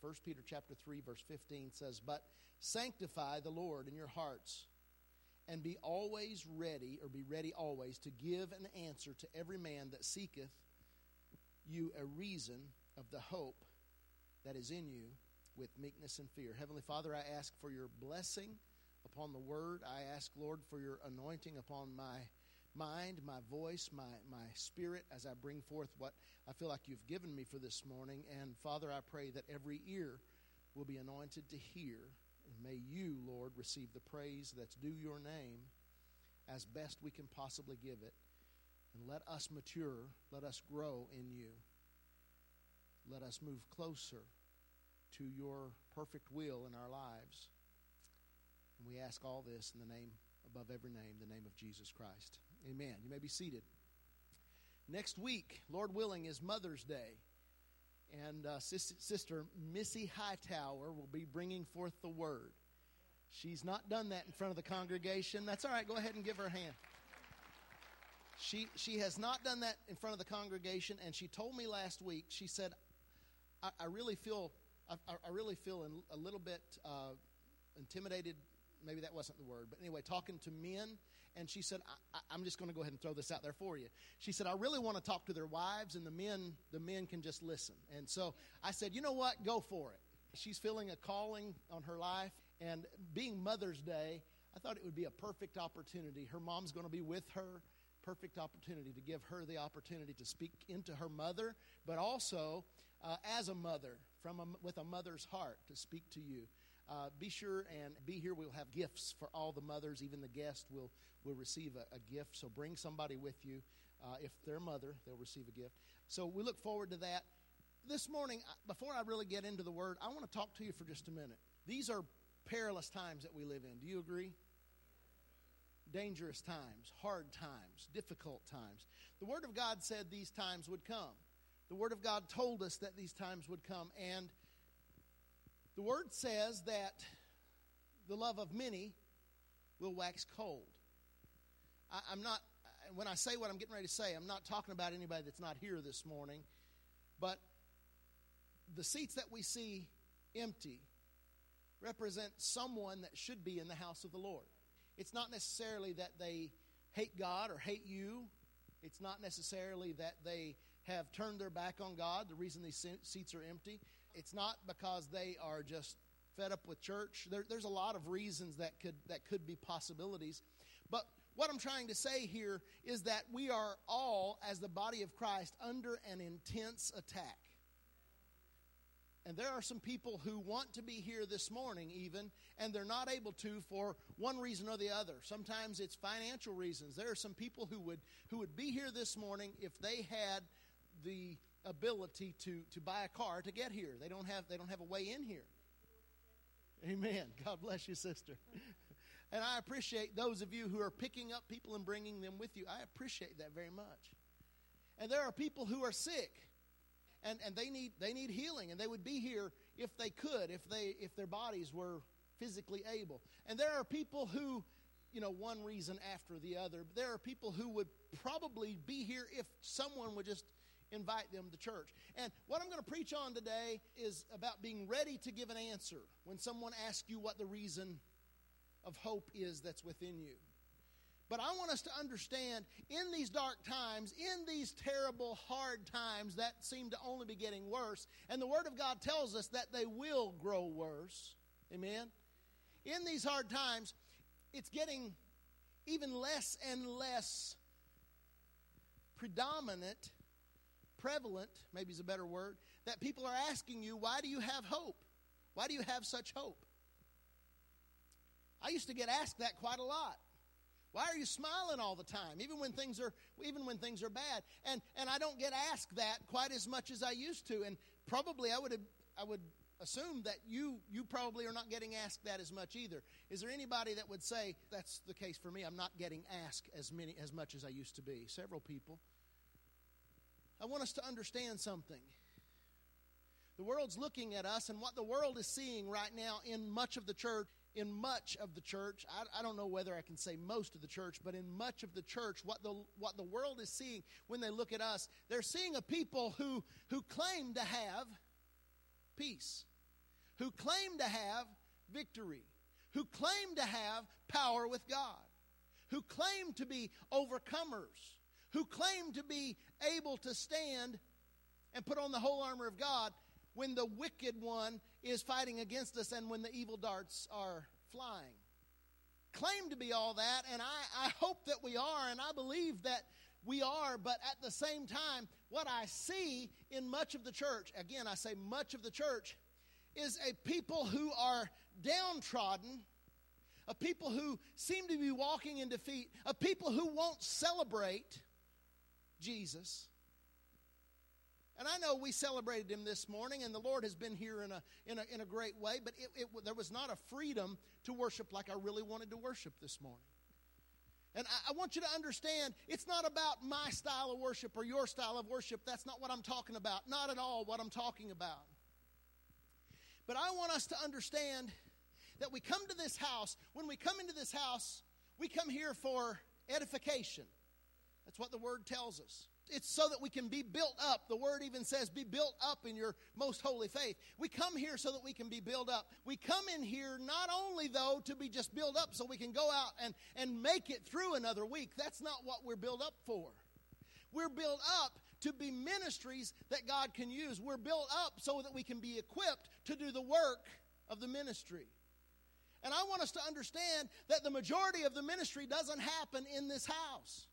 1 Peter chapter 3 verse 15 says, "But sanctify the Lord in your hearts, and be always ready or be ready always to give an answer to every man that seeketh you a reason of the hope that is in you with meekness and fear." Heavenly Father, I ask for your blessing upon the word. I ask, Lord, for your anointing upon my mind, my voice, my, my spirit as I bring forth what I feel like you've given me for this morning. And Father, I pray that every ear will be anointed to hear. And may you, Lord, receive the praise that's due your name as best we can possibly give it. And let us mature, let us grow in you. Let us move closer to your perfect will in our lives. And we ask all this in the name above every name, the name of Jesus Christ. Amen. You may be seated. Next week, Lord willing, is Mother's Day. And uh, Sister Missy Hightower will be bringing forth the word. She's not done that in front of the congregation. That's all right. Go ahead and give her a hand. She, she has not done that in front of the congregation, and she told me last week, she said, I, I really feel, I, I, really feel a little bit uh, intimidated maybe that wasn't the word, but anyway, talking to men, and she said, I, am just going to go ahead and throw this out there for you." She said, "I really want to talk to their wives, and the men, the men can just listen." And so I said, "You know what? Go for it." She's feeling a calling on her life, and being Mother's Day, I thought it would be a perfect opportunity. Her mom's going to be with her. Perfect opportunity to give her the opportunity to speak into her mother, but also uh, as a mother, from a, with a mother's heart, to speak to you uh, be sure and be here. We'll have gifts for all the mothers. Even the guest will, will receive a, a gift. So bring somebody with you. Uh, if they're a mother, they'll receive a gift. So we look forward to that. This morning, before I really get into the word, I want to talk to you for just a minute. These are perilous times that we live in. Do you agree? Dangerous times, hard times, difficult times. The Word of God said these times would come. The Word of God told us that these times would come. And the word says that the love of many will wax cold. I, am not, when I say what I'm getting ready to say, I'm not talking about anybody that's not here this morning, but the seats that we see empty represent someone that should be in the house of the Lord. It's not necessarily that they hate God or hate you. It's not necessarily that they have turned their back on God, the reason these seats are empty. It's not because they are just fed up with church. There, there's a lot of reasons that could, that could be possibilities. But what I'm trying to say here is that we are all, as the body of Christ, under an intense attack. And there are some people who want to be here this morning, even, and they're not able to for one reason or the other. Sometimes it's financial reasons. There are some people who would, who would be here this morning if they had the ability to, to buy a car to get here. They don't have they don't have a way in here. Amen. God bless you, sister. and I appreciate those of you who are picking up people and bringing them with you. I appreciate that very much. And there are people who are sick and, and they need they need healing and they would be here if they could, if they if their bodies were physically able. And there are people who you know, one reason after the other. There are people who would probably be here if someone would just invite them to church. And what I'm going to preach on today is about being ready to give an answer when someone asks you what the reason of hope is that's within you. But I want us to understand in these dark times, in these terrible, hard times that seem to only be getting worse, and the Word of God tells us that they will grow worse. Amen? In these hard times, it's getting even less and less predominant prevalent, maybe is a better word, that people are asking you, why do you have hope? Why do you have such hope? I used to get asked that quite a lot. Why are you smiling all the time, even when things are even when things are bad? And and I don't get asked that quite as much as I used to. And probably I would I would assume that you you probably are not getting asked that as much either. Is there anybody that would say that's the case for me? I'm not getting asked as many as much as I used to be. Several people. I want us to understand something. The world's looking at us, and what the world is seeing right now in much of the church, in much of the church, I, I, don't know whether I can say most of the church, but in much of the church, what the, what the world is seeing when they look at us, they're seeing a people who, who claim to have peace. who claim to have victory, who claim to have power with God, who claim to be overcomers, who claim to be able to stand and put on the whole armor of God when the wicked one is fighting against us and when the evil darts are flying. Claim to be all that, and I, I hope that we are, and I believe that we are, but at the same time, what I see in much of the church, again, I say much of the church, is a people who are downtrodden, a people who seem to be walking in defeat, a people who won't celebrate Jesus. And I know we celebrated him this morning, and the Lord has been here in a, in a, in a great way, but it, it, there was not a freedom to worship like I really wanted to worship this morning. And I, I want you to understand it's not about my style of worship or your style of worship. That's not what I'm talking about. Not at all what I'm talking about. But I want us to understand that we come to this house, when we come into this house, we come here for edification. That's what the word tells us. It's so that we can be built up. The word even says, be built up in your most holy faith. We come here so that we can be built up. We come in here not only, though, to be just built up so we can go out and, and make it through another week. That's not what we're built up for. We're built up to be ministries that God can use. We're built up so that we can be equipped to do the work of the ministry. And I want us to understand that the majority of the ministry doesn't happen in this house.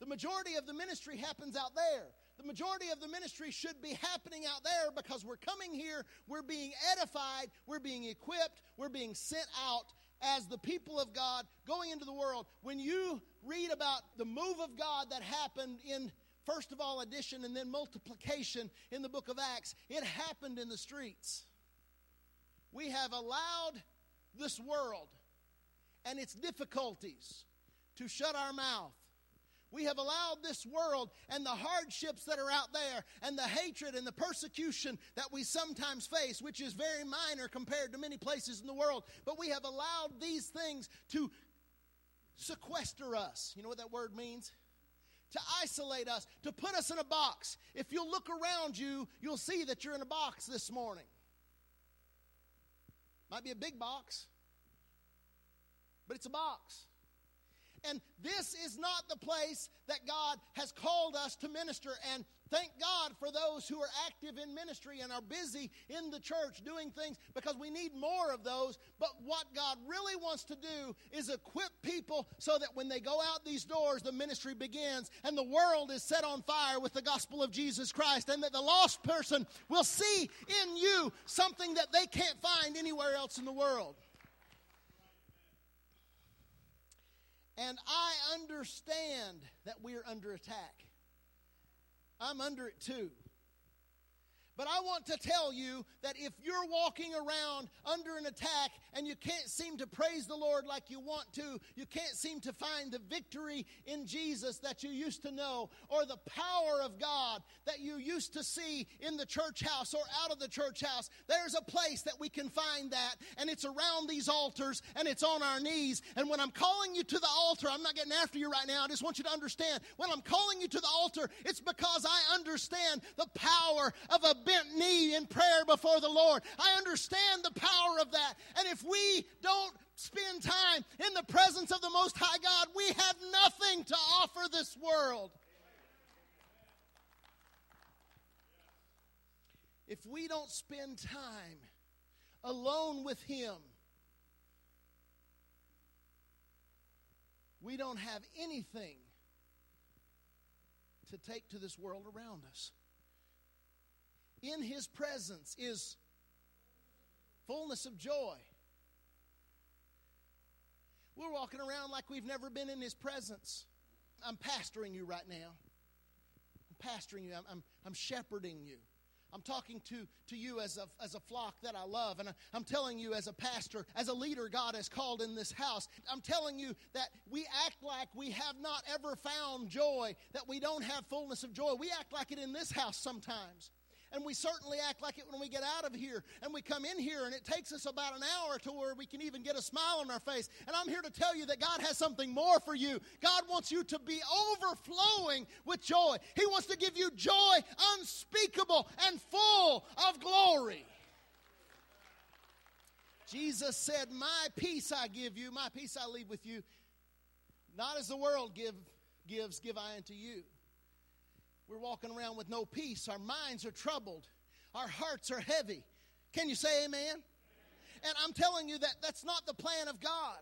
The majority of the ministry happens out there. The majority of the ministry should be happening out there because we're coming here, we're being edified, we're being equipped, we're being sent out as the people of God going into the world. When you read about the move of God that happened in first of all addition and then multiplication in the book of Acts, it happened in the streets. We have allowed this world and its difficulties to shut our mouth we have allowed this world and the hardships that are out there and the hatred and the persecution that we sometimes face, which is very minor compared to many places in the world, but we have allowed these things to sequester us. You know what that word means? To isolate us, to put us in a box. If you'll look around you, you'll see that you're in a box this morning. Might be a big box, but it's a box. And this is not the place that God has called us to minister. And thank God for those who are active in ministry and are busy in the church doing things because we need more of those. But what God really wants to do is equip people so that when they go out these doors, the ministry begins and the world is set on fire with the gospel of Jesus Christ. And that the lost person will see in you something that they can't find anywhere else in the world. And I understand that we're under attack. I'm under it too. But I want to tell you that if you're walking around under an attack and you can't seem to praise the Lord like you want to, you can't seem to find the victory in Jesus that you used to know, or the power of God that you used to see in the church house or out of the church house, there's a place that we can find that, and it's around these altars and it's on our knees. And when I'm calling you to the altar, I'm not getting after you right now, I just want you to understand. When I'm calling you to the altar, it's because I understand the power of a bent knee in prayer before the Lord. I understand the power of that. And if we don't spend time in the presence of the Most High God, we have nothing to offer this world. If we don't spend time alone with Him, we don't have anything to take to this world around us in his presence is fullness of joy. We're walking around like we've never been in his presence. I'm pastoring you right now. I'm pastoring you. I'm, I'm, I'm shepherding you. I'm talking to, to you as a, as a flock that I love. And I'm telling you, as a pastor, as a leader God has called in this house, I'm telling you that we act like we have not ever found joy, that we don't have fullness of joy. We act like it in this house sometimes. And we certainly act like it when we get out of here and we come in here and it takes us about an hour to where we can even get a smile on our face. And I'm here to tell you that God has something more for you. God wants you to be overflowing with joy. He wants to give you joy unspeakable and full of glory. Jesus said, My peace I give you, my peace I leave with you. Not as the world give, gives, give I unto you. We're walking around with no peace. Our minds are troubled. Our hearts are heavy. Can you say amen? And I'm telling you that that's not the plan of God.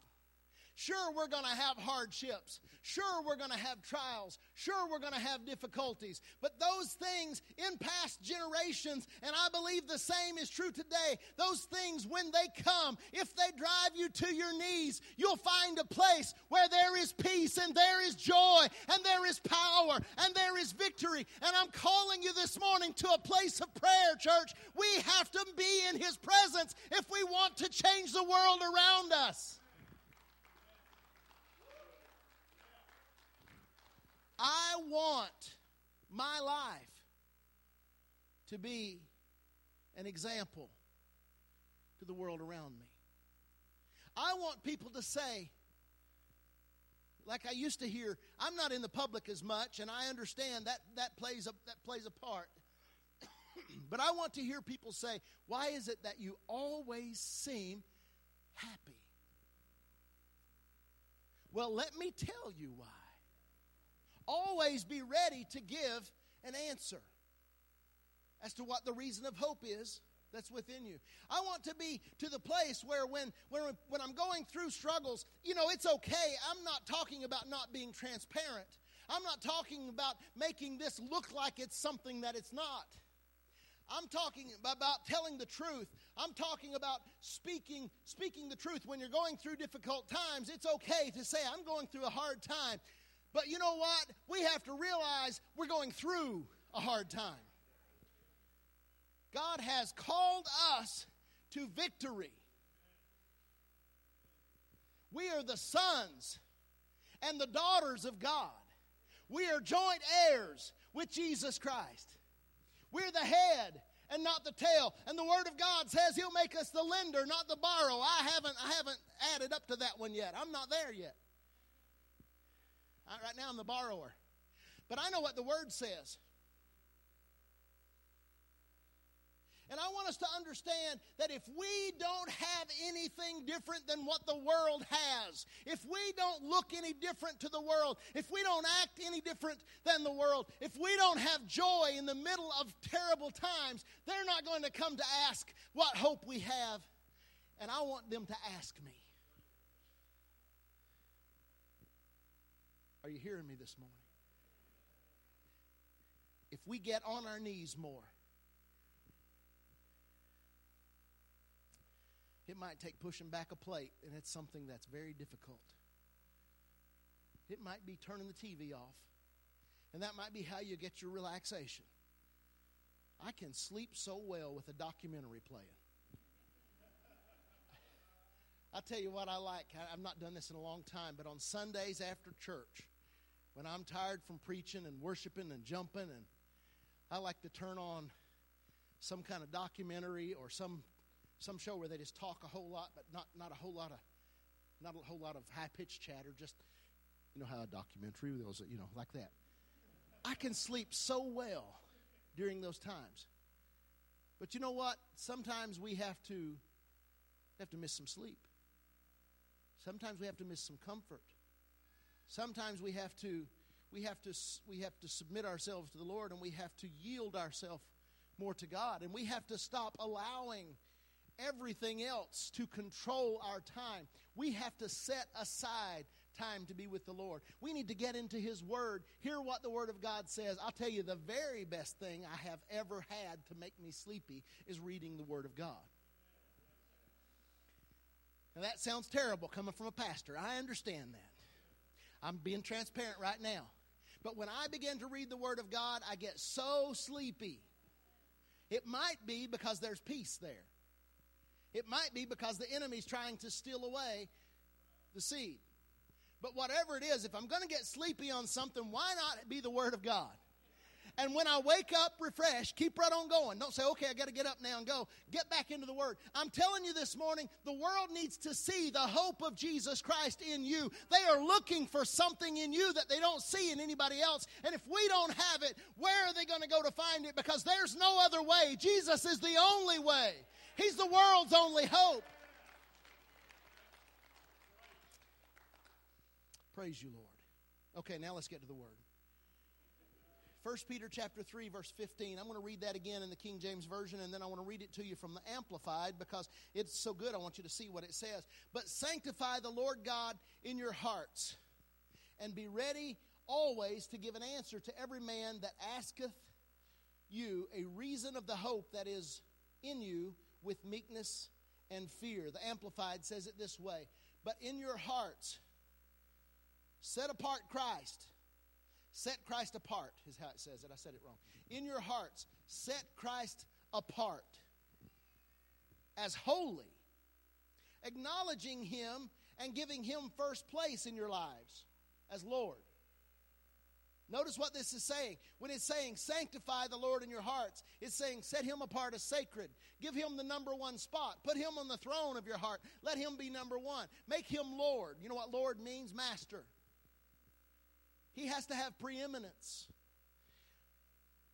Sure, we're going to have hardships. Sure, we're going to have trials. Sure, we're going to have difficulties. But those things in past generations, and I believe the same is true today, those things, when they come, if they drive you to your knees, you'll find a place where there is peace and there is joy and there is power and there is victory. And I'm calling you this morning to a place of prayer, church. We have to be in His presence if we want to change the world around us. I want my life to be an example to the world around me. I want people to say, like I used to hear, I'm not in the public as much, and I understand that that plays a, that plays a part. but I want to hear people say, why is it that you always seem happy? Well, let me tell you why always be ready to give an answer as to what the reason of hope is that's within you. I want to be to the place where when, when, when I'm going through struggles, you know, it's okay. I'm not talking about not being transparent. I'm not talking about making this look like it's something that it's not. I'm talking about telling the truth. I'm talking about speaking speaking the truth when you're going through difficult times. It's okay to say I'm going through a hard time. But you know what? We have to realize we're going through a hard time. God has called us to victory. We are the sons and the daughters of God. We are joint heirs with Jesus Christ. We're the head and not the tail. And the word of God says he'll make us the lender, not the borrow. I haven't I haven't added up to that one yet. I'm not there yet. Right now, I'm the borrower. But I know what the word says. And I want us to understand that if we don't have anything different than what the world has, if we don't look any different to the world, if we don't act any different than the world, if we don't have joy in the middle of terrible times, they're not going to come to ask what hope we have. And I want them to ask me. Are you hearing me this morning? If we get on our knees more, it might take pushing back a plate, and it's something that's very difficult. It might be turning the TV off, and that might be how you get your relaxation. I can sleep so well with a documentary playing. I'll tell you what I like. I've not done this in a long time, but on Sundays after church, when I'm tired from preaching and worshiping and jumping, and I like to turn on some kind of documentary or some some show where they just talk a whole lot, but not not a whole lot of not a whole lot of high pitched chatter. Just you know how a documentary those you know like that. I can sleep so well during those times. But you know what? Sometimes we have to have to miss some sleep. Sometimes we have to miss some comfort. Sometimes we have to we have to we have to submit ourselves to the Lord and we have to yield ourselves more to God and we have to stop allowing everything else to control our time. We have to set aside time to be with the Lord. We need to get into His Word, hear what the Word of God says. I'll tell you, the very best thing I have ever had to make me sleepy is reading the Word of God. Now, that sounds terrible coming from a pastor. I understand that. I'm being transparent right now. But when I begin to read the Word of God, I get so sleepy. It might be because there's peace there. It might be because the enemy's trying to steal away the seed. But whatever it is, if I'm going to get sleepy on something, why not be the Word of God? And when I wake up refreshed, keep right on going. Don't say, okay, I got to get up now and go. Get back into the Word. I'm telling you this morning, the world needs to see the hope of Jesus Christ in you. They are looking for something in you that they don't see in anybody else. And if we don't have it, where are they going to go to find it? Because there's no other way. Jesus is the only way, He's the world's only hope. Praise you, Lord. Okay, now let's get to the Word. 1 Peter chapter 3 verse 15. I'm going to read that again in the King James version and then I want to read it to you from the amplified because it's so good I want you to see what it says. But sanctify the Lord God in your hearts and be ready always to give an answer to every man that asketh you a reason of the hope that is in you with meekness and fear. The amplified says it this way, but in your hearts set apart Christ Set Christ apart, is how it says it. I said it wrong. In your hearts, set Christ apart as holy, acknowledging Him and giving Him first place in your lives as Lord. Notice what this is saying. When it's saying sanctify the Lord in your hearts, it's saying set him apart as sacred. Give him the number one spot. Put him on the throne of your heart. Let him be number one. Make him Lord. You know what Lord means? Master. He has to have preeminence.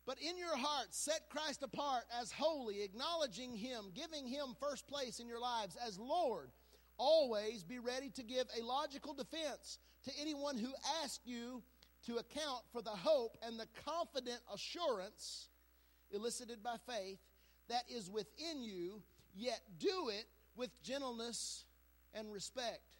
But in your heart, set Christ apart as holy, acknowledging Him, giving Him first place in your lives as Lord. Always be ready to give a logical defense to anyone who asks you to account for the hope and the confident assurance elicited by faith that is within you, yet do it with gentleness and respect.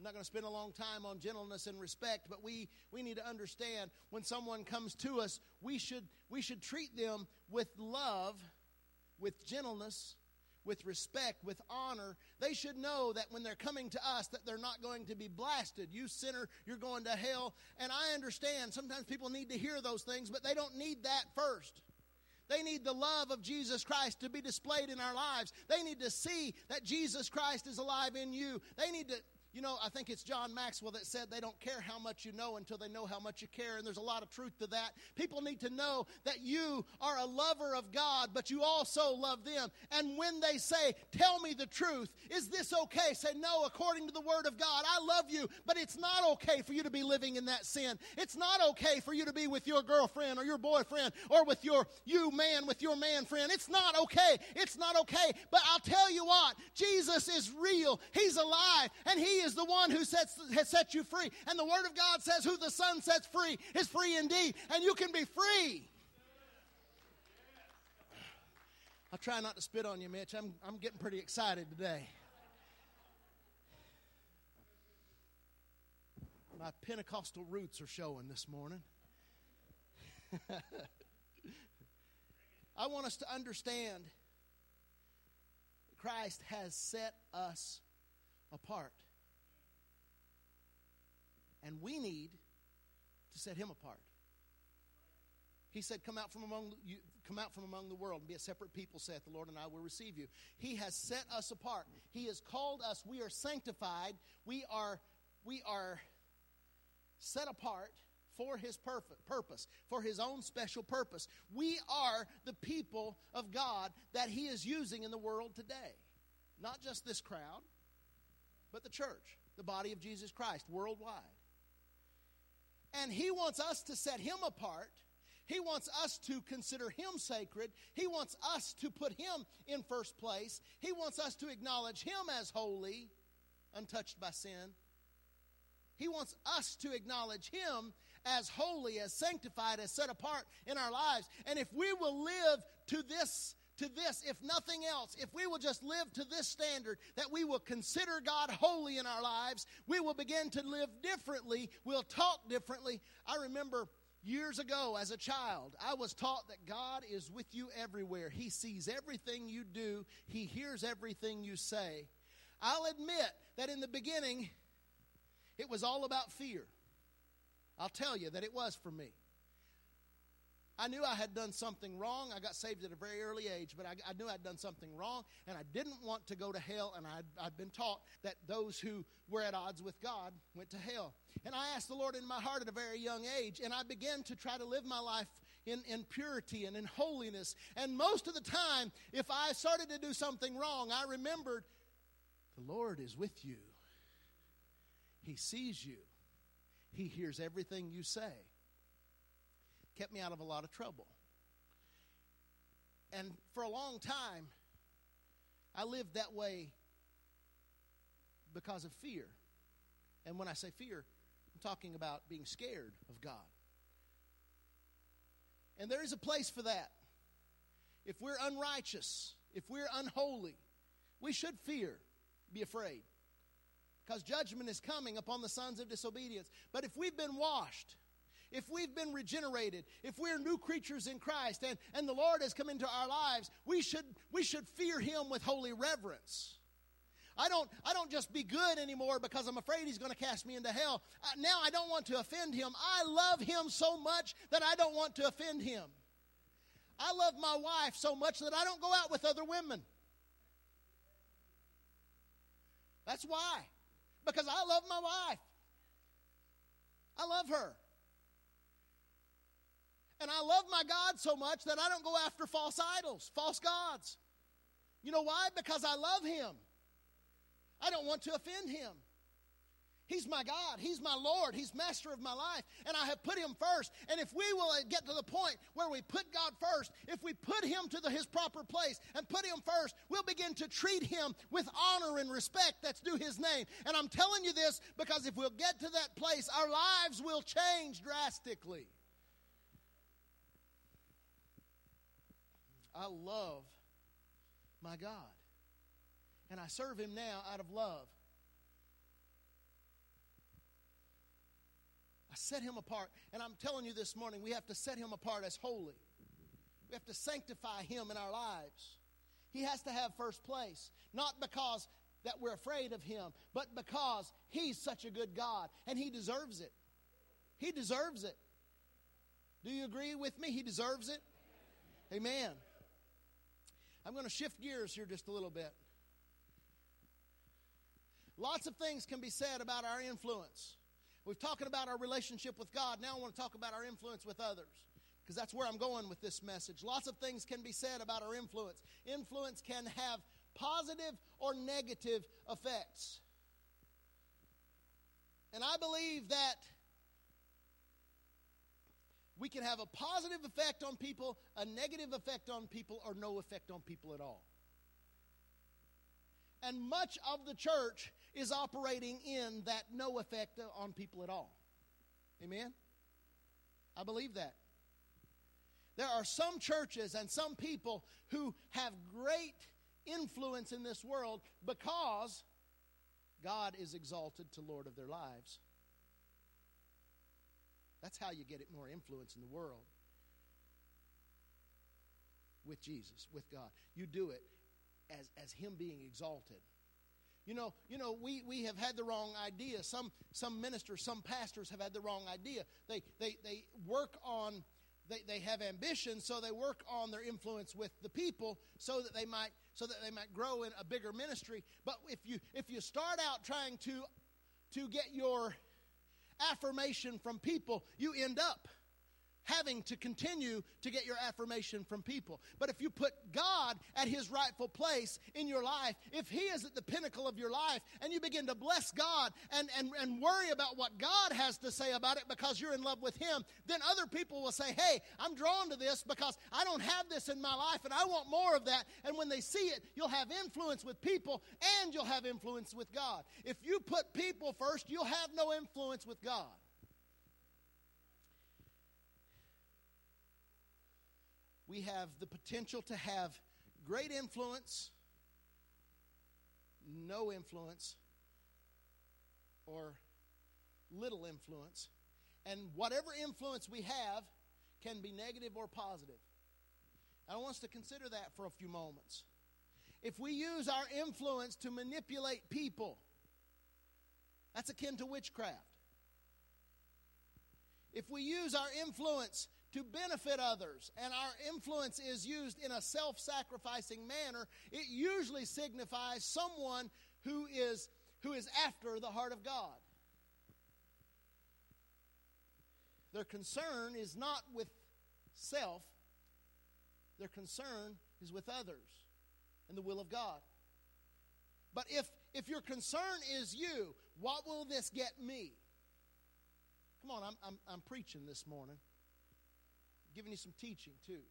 I'm not going to spend a long time on gentleness and respect, but we, we need to understand when someone comes to us, we should, we should treat them with love, with gentleness, with respect, with honor. They should know that when they're coming to us that they're not going to be blasted. You sinner, you're going to hell. And I understand sometimes people need to hear those things, but they don't need that first. They need the love of Jesus Christ to be displayed in our lives. They need to see that Jesus Christ is alive in you. They need to you know, I think it's John Maxwell that said they don't care how much you know until they know how much you care, and there's a lot of truth to that. People need to know that you are a lover of God, but you also love them. And when they say, Tell me the truth, is this okay? Say, No, according to the Word of God, I love you, but it's not okay for you to be living in that sin. It's not okay for you to be with your girlfriend or your boyfriend or with your, you man, with your man friend. It's not okay. It's not okay. But I'll tell you what, Jesus is real, He's alive, and He is the one who sets, has set you free. And the Word of God says, Who the Son sets free is free indeed. And you can be free. I'll try not to spit on you, Mitch. I'm, I'm getting pretty excited today. My Pentecostal roots are showing this morning. I want us to understand Christ has set us apart. And we need to set him apart. He said, Come out from among you, come out from among the world and be a separate people, saith the Lord, and I will receive you. He has set us apart. He has called us. We are sanctified. We are, we are set apart for his purpose, for his own special purpose. We are the people of God that he is using in the world today. Not just this crowd, but the church, the body of Jesus Christ worldwide. And He wants us to set Him apart. He wants us to consider Him sacred. He wants us to put Him in first place. He wants us to acknowledge Him as holy, untouched by sin. He wants us to acknowledge Him as holy, as sanctified, as set apart in our lives. And if we will live to this to this, if nothing else, if we will just live to this standard, that we will consider God holy in our lives, we will begin to live differently, we'll talk differently. I remember years ago as a child, I was taught that God is with you everywhere. He sees everything you do, He hears everything you say. I'll admit that in the beginning, it was all about fear. I'll tell you that it was for me. I knew I had done something wrong. I got saved at a very early age, but I, I knew I'd done something wrong, and I didn't want to go to hell, and I'd, I'd been taught that those who were at odds with God went to hell. And I asked the Lord in my heart at a very young age, and I began to try to live my life in, in purity and in holiness. And most of the time, if I started to do something wrong, I remembered the Lord is with you. He sees you. He hears everything you say kept me out of a lot of trouble. And for a long time, I lived that way because of fear. And when I say fear, I'm talking about being scared of God. And there is a place for that. If we're unrighteous, if we're unholy, we should fear, be afraid. Because judgment is coming upon the sons of disobedience. But if we've been washed, if we've been regenerated, if we're new creatures in Christ and, and the Lord has come into our lives, we should, we should fear Him with holy reverence. I don't, I don't just be good anymore because I'm afraid he's going to cast me into hell. Uh, now I don't want to offend him. I love him so much that I don't want to offend him. I love my wife so much that I don't go out with other women. That's why. Because I love my wife. I love her. And I love my God so much that I don't go after false idols, false gods. You know why? Because I love Him. I don't want to offend Him. He's my God. He's my Lord. He's master of my life. And I have put him first. And if we will get to the point where we put God first, if we put him to the, his proper place and put him first, we'll begin to treat him with honor and respect that's due his name. And I'm telling you this because if we'll get to that place, our lives will change drastically. I love my God. And I serve him now out of love. I set him apart. And I'm telling you this morning, we have to set him apart as holy. We have to sanctify him in our lives. He has to have first place, not because that we're afraid of him, but because he's such a good God and he deserves it. He deserves it. Do you agree with me? He deserves it. Amen. I'm going to shift gears here just a little bit. Lots of things can be said about our influence. We've talking about our relationship with God. Now I want to talk about our influence with others because that's where I'm going with this message. Lots of things can be said about our influence. Influence can have positive or negative effects. And I believe that we can have a positive effect on people, a negative effect on people, or no effect on people at all. And much of the church is operating in that no effect on people at all. Amen? I believe that. There are some churches and some people who have great influence in this world because God is exalted to Lord of their lives. That's how you get it more influence in the world. With Jesus, with God. You do it as, as Him being exalted. You know, you know, we, we have had the wrong idea. Some some ministers, some pastors have had the wrong idea. They they, they work on they, they have ambition, so they work on their influence with the people so that they might so that they might grow in a bigger ministry. But if you if you start out trying to to get your affirmation from people, you end up having to continue to get your affirmation from people. But if you put God at his rightful place in your life, if he is at the pinnacle of your life, and you begin to bless God and, and, and worry about what God has to say about it because you're in love with him, then other people will say, Hey, I'm drawn to this because I don't have this in my life and I want more of that. And when they see it, you'll have influence with people and you'll have influence with God. If you put people first, you'll have no influence with God. We have the potential to have great influence, no influence, or little influence. And whatever influence we have can be negative or positive. I want us to consider that for a few moments. If we use our influence to manipulate people, that's akin to witchcraft. If we use our influence to benefit others, and our influence is used in a self sacrificing manner, it usually signifies someone who is, who is after the heart of God. Their concern is not with self, their concern is with others and the will of God. But if, if your concern is you, what will this get me? Come on, I'm, I'm, I'm preaching this morning giving you some teaching too.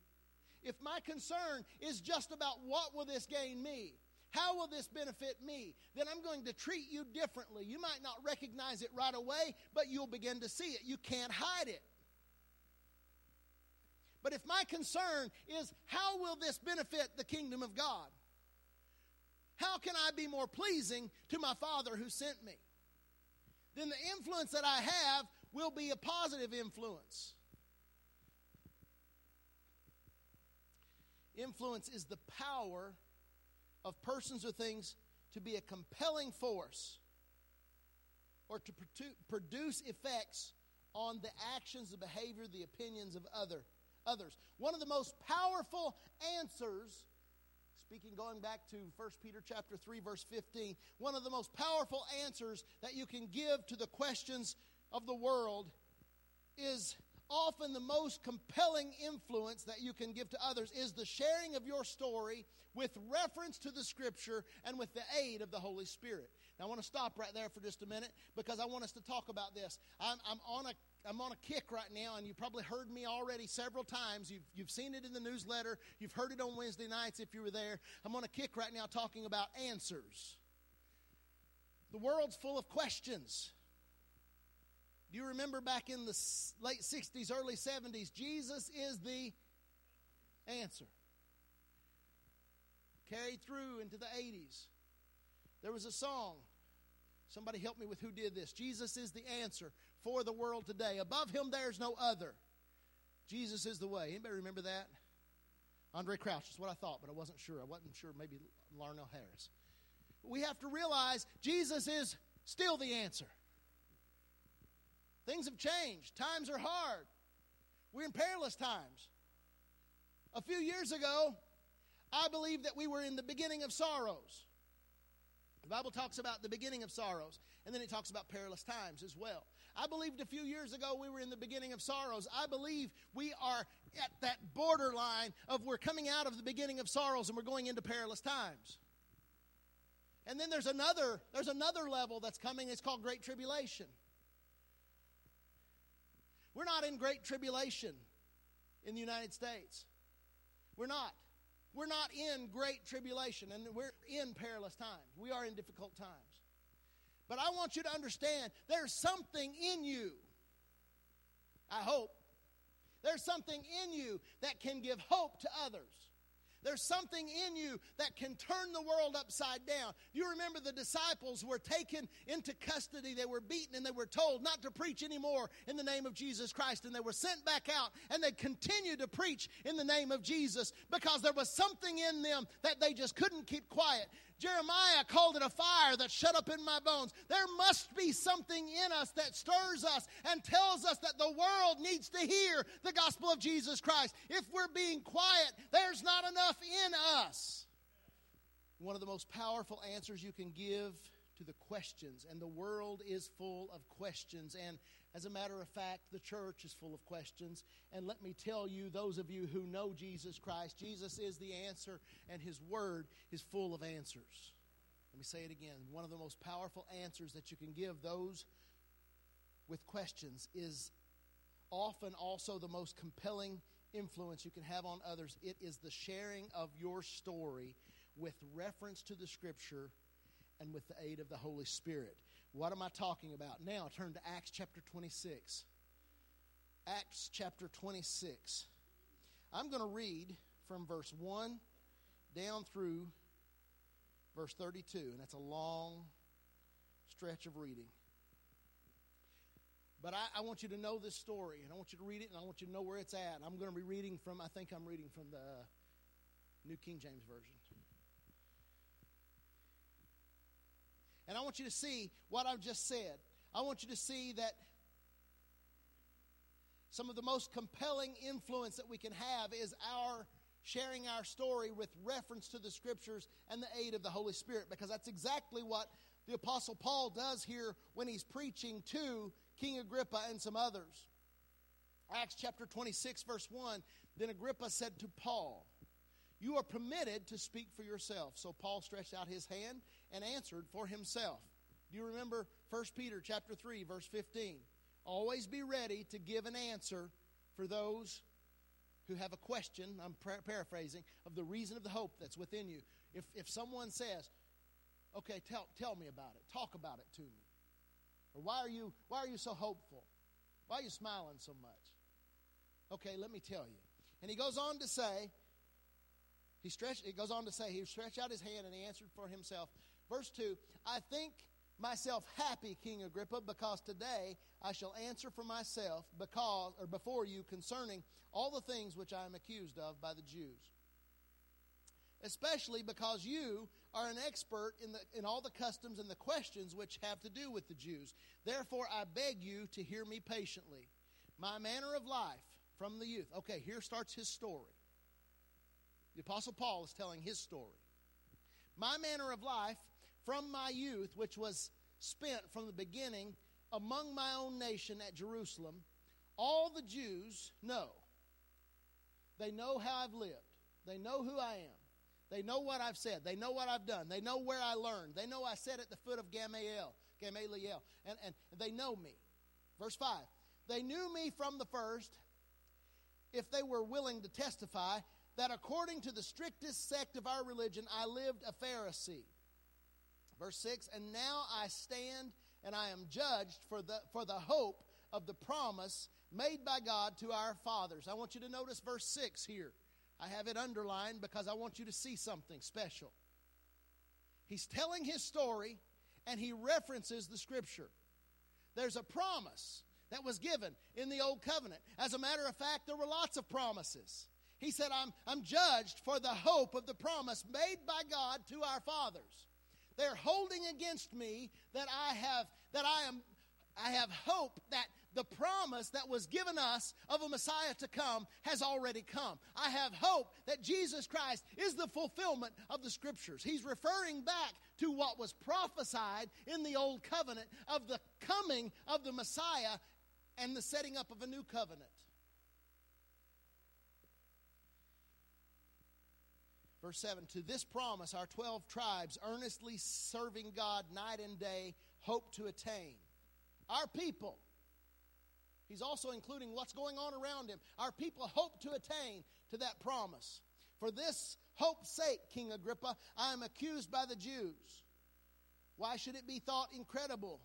If my concern is just about what will this gain me, How will this benefit me? Then I'm going to treat you differently. You might not recognize it right away, but you'll begin to see it. You can't hide it. But if my concern is how will this benefit the kingdom of God? How can I be more pleasing to my Father who sent me? Then the influence that I have will be a positive influence. Influence is the power of persons or things to be a compelling force or to produce effects on the actions, the behavior, the opinions of other, others. One of the most powerful answers, speaking going back to 1 Peter chapter 3 verse 15, one of the most powerful answers that you can give to the questions of the world is often the most compelling influence that you can give to others is the sharing of your story with reference to the Scripture and with the aid of the Holy Spirit. Now, I want to stop right there for just a minute because I want us to talk about this. I'm, I'm on a I'm on a kick right now, and you probably heard me already several times. You've, you've seen it in the newsletter. You've heard it on Wednesday nights if you were there. I'm on a kick right now talking about answers. The world's full of questions. Do you remember back in the late 60s, early 70s? Jesus is the answer. Carried through into the 80s. There was a song. Somebody help me with who did this. Jesus is the answer for the world today. Above him, there's no other. Jesus is the way. Anybody remember that? Andraé Crouch is what I thought, but I wasn't sure. I wasn't sure. Maybe Larnell Harris. We have to realize Jesus is still the answer. Things have changed. Times are hard. We're in perilous times. A few years ago, I believe that we were in the beginning of sorrows. The Bible talks about the beginning of sorrows, and then it talks about perilous times as well. I believed a few years ago we were in the beginning of sorrows. I believe we are at that borderline of we're coming out of the beginning of sorrows and we're going into perilous times. And then there's another there's another level that's coming. It's called great tribulation. We're not in great tribulation in the United States. We're not. We're not in great tribulation and we're in perilous times. We are in difficult times. But I want you to understand there's something in you. I hope. There's something in you that can give hope to others. There's something in you that can turn the world upside down. You remember the disciples were taken into custody. They were beaten and they were told not to preach anymore in the name of Jesus Christ. And they were sent back out and they continued to preach in the name of Jesus because there was something in them that they just couldn't keep quiet. Jeremiah called it a fire that shut up in my bones. There must be something in us that stirs us and tells us that the world needs to hear the gospel of Jesus Christ. If we're being quiet, there's not enough in us. One of the most powerful answers you can give to the questions, and the world is full of questions. And as a matter of fact, the church is full of questions. And let me tell you, those of you who know Jesus Christ, Jesus is the answer, and His Word is full of answers. Let me say it again. One of the most powerful answers that you can give those with questions is often also the most compelling influence you can have on others. It is the sharing of your story with reference to the Scripture and with the aid of the Holy Spirit. What am I talking about? Now turn to Acts chapter 26. Acts chapter 26. I'm going to read from verse 1 down through verse 32, and that's a long stretch of reading. But I, I, want you to know this story, and I want you to read it, and I want you to know where it's at. I'm going to be reading from, I think I'm reading from the uh, New King James Version. And I want you to see what I've just said. I want you to see that some of the most compelling influence that we can have is our sharing our story with reference to the scriptures and the aid of the Holy Spirit, because that's exactly what the Apostle Paul does here when he's preaching to King Agrippa and some others. Acts chapter 26, verse 1 Then Agrippa said to Paul, You are permitted to speak for yourself. So Paul stretched out his hand and answered for himself. Do you remember 1 Peter chapter 3 verse 15? Always be ready to give an answer for those who have a question, I'm paraphrasing, of the reason of the hope that's within you. If, if someone says, okay, tell, tell me about it, talk about it to me. Or why are you, why are you so hopeful? Why are you smiling so much? Okay, let me tell you. And he goes on to say, he stretched, it goes on to say, he stretched out his hand and he answered for himself. Verse 2 I think myself happy, King Agrippa, because today I shall answer for myself because or before you concerning all the things which I am accused of by the Jews. Especially because you are an expert in, the, in all the customs and the questions which have to do with the Jews. Therefore, I beg you to hear me patiently. My manner of life from the youth. Okay, here starts his story. The Apostle Paul is telling his story. My manner of life from my youth, which was spent from the beginning among my own nation at Jerusalem, all the Jews know. They know how I've lived, they know who I am. They know what I've said. They know what I've done. They know where I learned. They know I sat at the foot of Gamaliel, Gamaliel, and, and they know me. Verse 5. They knew me from the first, if they were willing to testify, that according to the strictest sect of our religion, I lived a Pharisee. Verse 6 And now I stand and I am judged for the, for the hope of the promise made by God to our fathers. I want you to notice verse 6 here. I have it underlined because I want you to see something special. He's telling his story and he references the scripture. There's a promise that was given in the old covenant. As a matter of fact, there were lots of promises. He said, I'm, I'm judged for the hope of the promise made by God to our fathers. They're holding against me that I have that I am I have hope that the promise that was given us of a Messiah to come has already come. I have hope that Jesus Christ is the fulfillment of the scriptures. He's referring back to what was prophesied in the old covenant of the coming of the Messiah and the setting up of a new covenant. Verse 7 To this promise, our 12 tribes, earnestly serving God night and day, hope to attain. Our people, he's also including what's going on around him. Our people hope to attain to that promise. For this hope's sake, King Agrippa, I am accused by the Jews. Why should it be thought incredible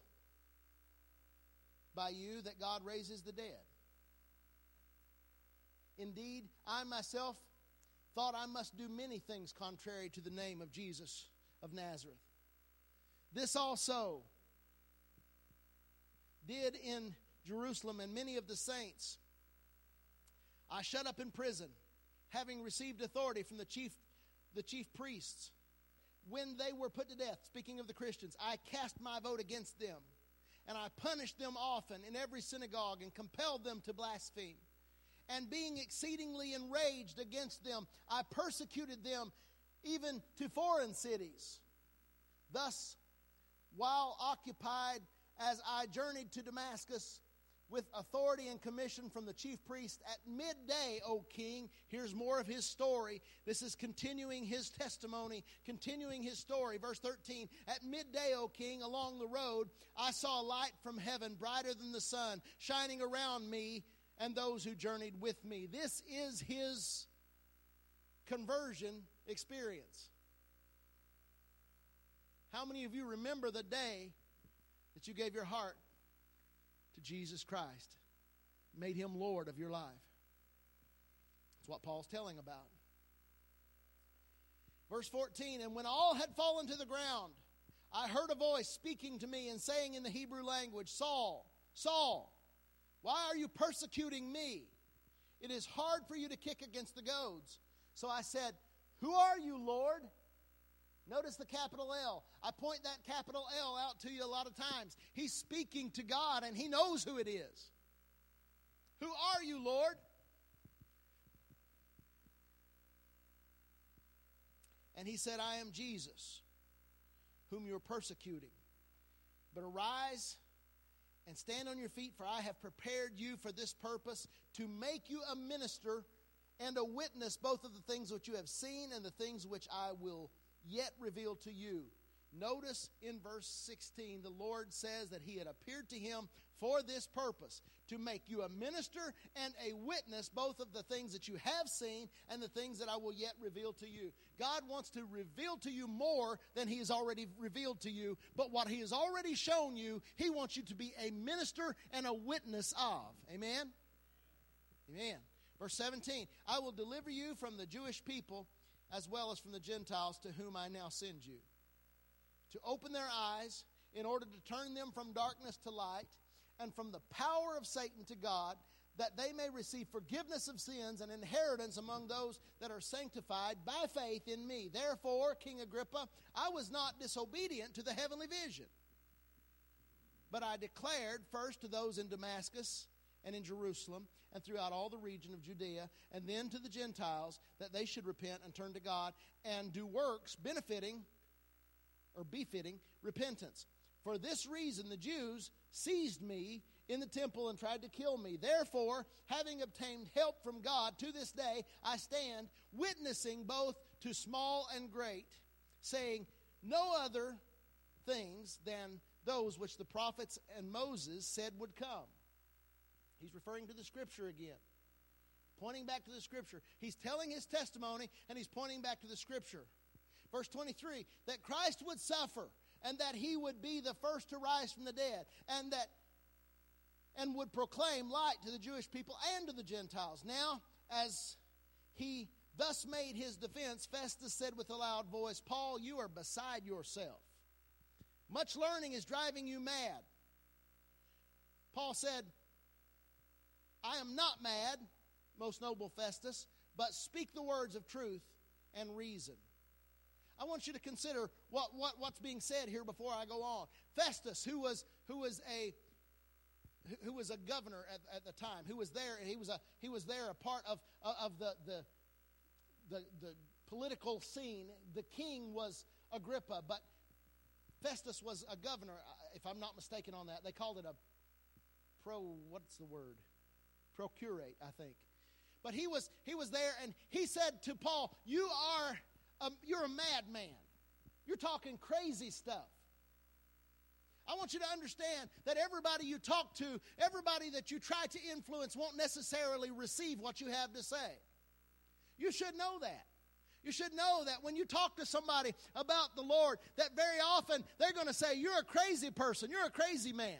by you that God raises the dead? Indeed, I myself thought I must do many things contrary to the name of Jesus of Nazareth. This also did in Jerusalem and many of the saints. I shut up in prison, having received authority from the chief, the chief priests. When they were put to death, speaking of the Christians, I cast my vote against them, and I punished them often in every synagogue and compelled them to blaspheme and being exceedingly enraged against them, I persecuted them even to foreign cities. Thus, while occupied as I journeyed to Damascus with authority and commission from the chief priest at midday, O king, here's more of his story. This is continuing his testimony, continuing his story. Verse 13 At midday, O king, along the road, I saw a light from heaven, brighter than the sun, shining around me and those who journeyed with me. This is his conversion experience. How many of you remember the day that you gave your heart to Jesus Christ, made him Lord of your life? That's what Paul's telling about. Verse 14 And when all had fallen to the ground, I heard a voice speaking to me and saying in the Hebrew language, Saul, Saul, why are you persecuting me? It is hard for you to kick against the goads. So I said, Who are you, Lord? Notice the capital L. I point that capital L out to you a lot of times. He's speaking to God and he knows who it is. Who are you, Lord? And he said, I am Jesus, whom you're persecuting. But arise and stand on your feet, for I have prepared you for this purpose to make you a minister and a witness both of the things which you have seen and the things which I will yet reveal to you. Notice in verse 16, the Lord says that He had appeared to him for this purpose to make you a minister and a witness both of the things that you have seen and the things that I will yet reveal to you. God wants to reveal to you more than He has already revealed to you, but what He has already shown you, He wants you to be a minister and a witness of. Amen? Amen. Verse 17 I will deliver you from the Jewish people as well as from the Gentiles to whom I now send you, to open their eyes in order to turn them from darkness to light and from the power of Satan to God, that they may receive forgiveness of sins and inheritance among those that are sanctified by faith in me. Therefore, King Agrippa, I was not disobedient to the heavenly vision, but I declared first to those in Damascus and in Jerusalem and throughout all the region of Judea, and then to the Gentiles, that they should repent and turn to God and do works benefiting or befitting repentance. For this reason, the Jews seized me in the temple and tried to kill me. Therefore, having obtained help from God, to this day I stand witnessing both to small and great, saying no other things than those which the prophets and Moses said would come. He's referring to the scripture again, pointing back to the scripture. He's telling his testimony and he's pointing back to the scripture. Verse 23 that Christ would suffer and that he would be the first to rise from the dead, and that and would proclaim light to the Jewish people and to the Gentiles. Now, as he thus made his defense, Festus said with a loud voice, Paul, you are beside yourself. Much learning is driving you mad. Paul said, I am not mad, most noble Festus, but speak the words of truth and reason. I want you to consider what, what, what's being said here before I go on. Festus, who was, who was a who was a governor at, at the time, who was there, and he was a he was there a part of of the the the, the political scene. The king was Agrippa, but Festus was a governor, uh, if I'm not mistaken on that. They called it a pro what's the word? Procurate, I think. But he was he was there and he said to Paul, "You are a, you're a madman. You're talking crazy stuff. I want you to understand that everybody you talk to, everybody that you try to influence, won't necessarily receive what you have to say. You should know that. You should know that when you talk to somebody about the Lord, that very often they're going to say, You're a crazy person. You're a crazy man.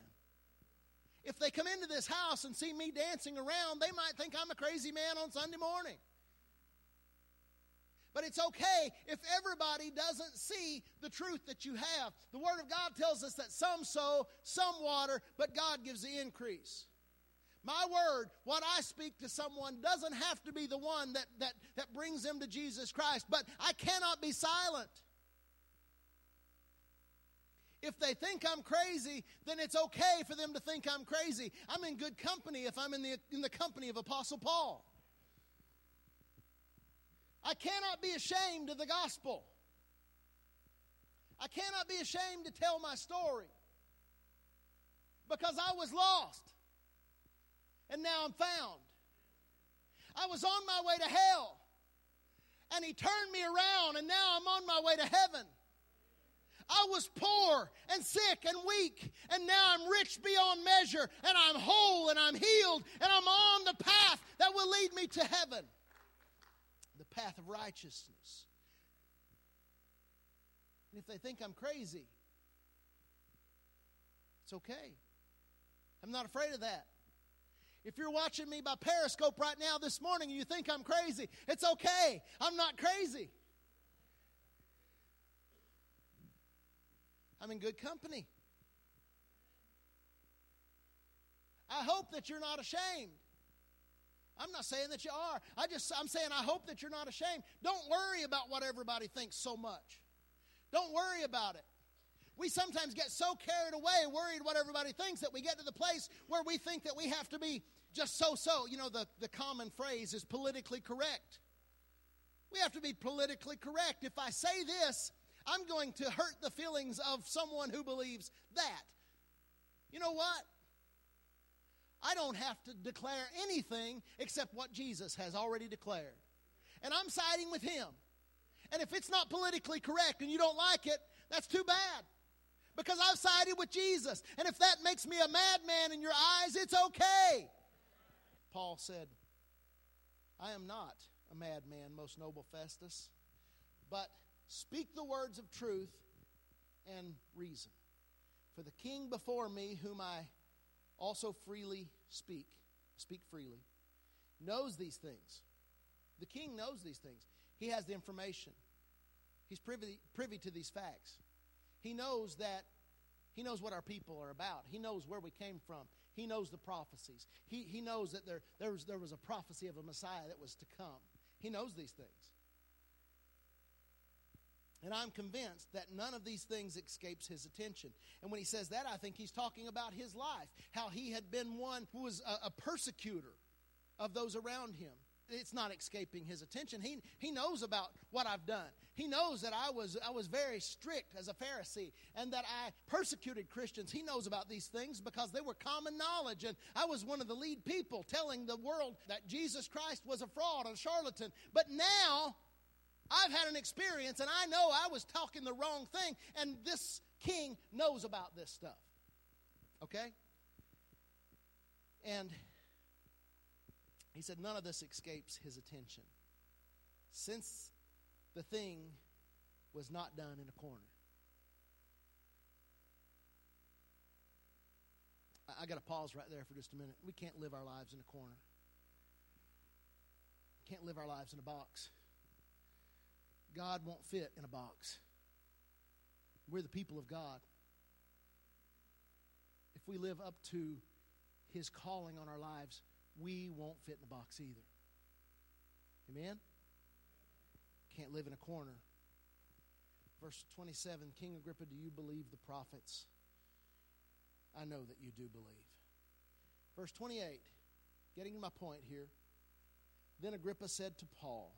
If they come into this house and see me dancing around, they might think I'm a crazy man on Sunday morning. But it's okay if everybody doesn't see the truth that you have. The Word of God tells us that some sow, some water, but God gives the increase. My word, what I speak to someone doesn't have to be the one that, that, that brings them to Jesus Christ, but I cannot be silent. If they think I'm crazy, then it's okay for them to think I'm crazy. I'm in good company if I'm in the, in the company of Apostle Paul. I cannot be ashamed of the gospel. I cannot be ashamed to tell my story because I was lost and now I'm found. I was on my way to hell and He turned me around and now I'm on my way to heaven. I was poor and sick and weak, and now I'm rich beyond measure, and I'm whole and I'm healed, and I'm on the path that will lead me to heaven the path of righteousness. And if they think I'm crazy, it's okay. I'm not afraid of that. If you're watching me by Periscope right now this morning and you think I'm crazy, it's okay. I'm not crazy. I'm in good company. I hope that you're not ashamed. I'm not saying that you are. I just I'm saying I hope that you're not ashamed. Don't worry about what everybody thinks so much. Don't worry about it. We sometimes get so carried away, worried what everybody thinks, that we get to the place where we think that we have to be just so so. You know, the, the common phrase is politically correct. We have to be politically correct. If I say this, I'm going to hurt the feelings of someone who believes that. You know what? I don't have to declare anything except what Jesus has already declared. And I'm siding with him. And if it's not politically correct and you don't like it, that's too bad. Because I've sided with Jesus. And if that makes me a madman in your eyes, it's okay. Paul said, I am not a madman, most noble Festus, but speak the words of truth and reason. For the king before me, whom I also freely speak, speak freely, knows these things. The king knows these things. He has the information. He's privy, privy to these facts. He knows that he knows what our people are about. He knows where we came from. He knows the prophecies. He, he knows that there, there, was, there was a prophecy of a Messiah that was to come. He knows these things. And I'm convinced that none of these things escapes his attention. And when he says that, I think he's talking about his life, how he had been one who was a, a persecutor of those around him. It's not escaping his attention. He, he knows about what I've done. He knows that I was, I was very strict as a Pharisee and that I persecuted Christians. He knows about these things because they were common knowledge. And I was one of the lead people telling the world that Jesus Christ was a fraud, a charlatan. But now I've had an experience and I know I was talking the wrong thing, and this king knows about this stuff. Okay? And he said, none of this escapes his attention. Since the thing was not done in a corner. I, got to pause right there for just a minute. We can't live our lives in a corner. Can't live our lives in a box. God won't fit in a box. We're the people of God. If we live up to His calling on our lives, we won't fit in a box either. Amen? Can't live in a corner. Verse 27 King Agrippa, do you believe the prophets? I know that you do believe. Verse 28, getting to my point here. Then Agrippa said to Paul,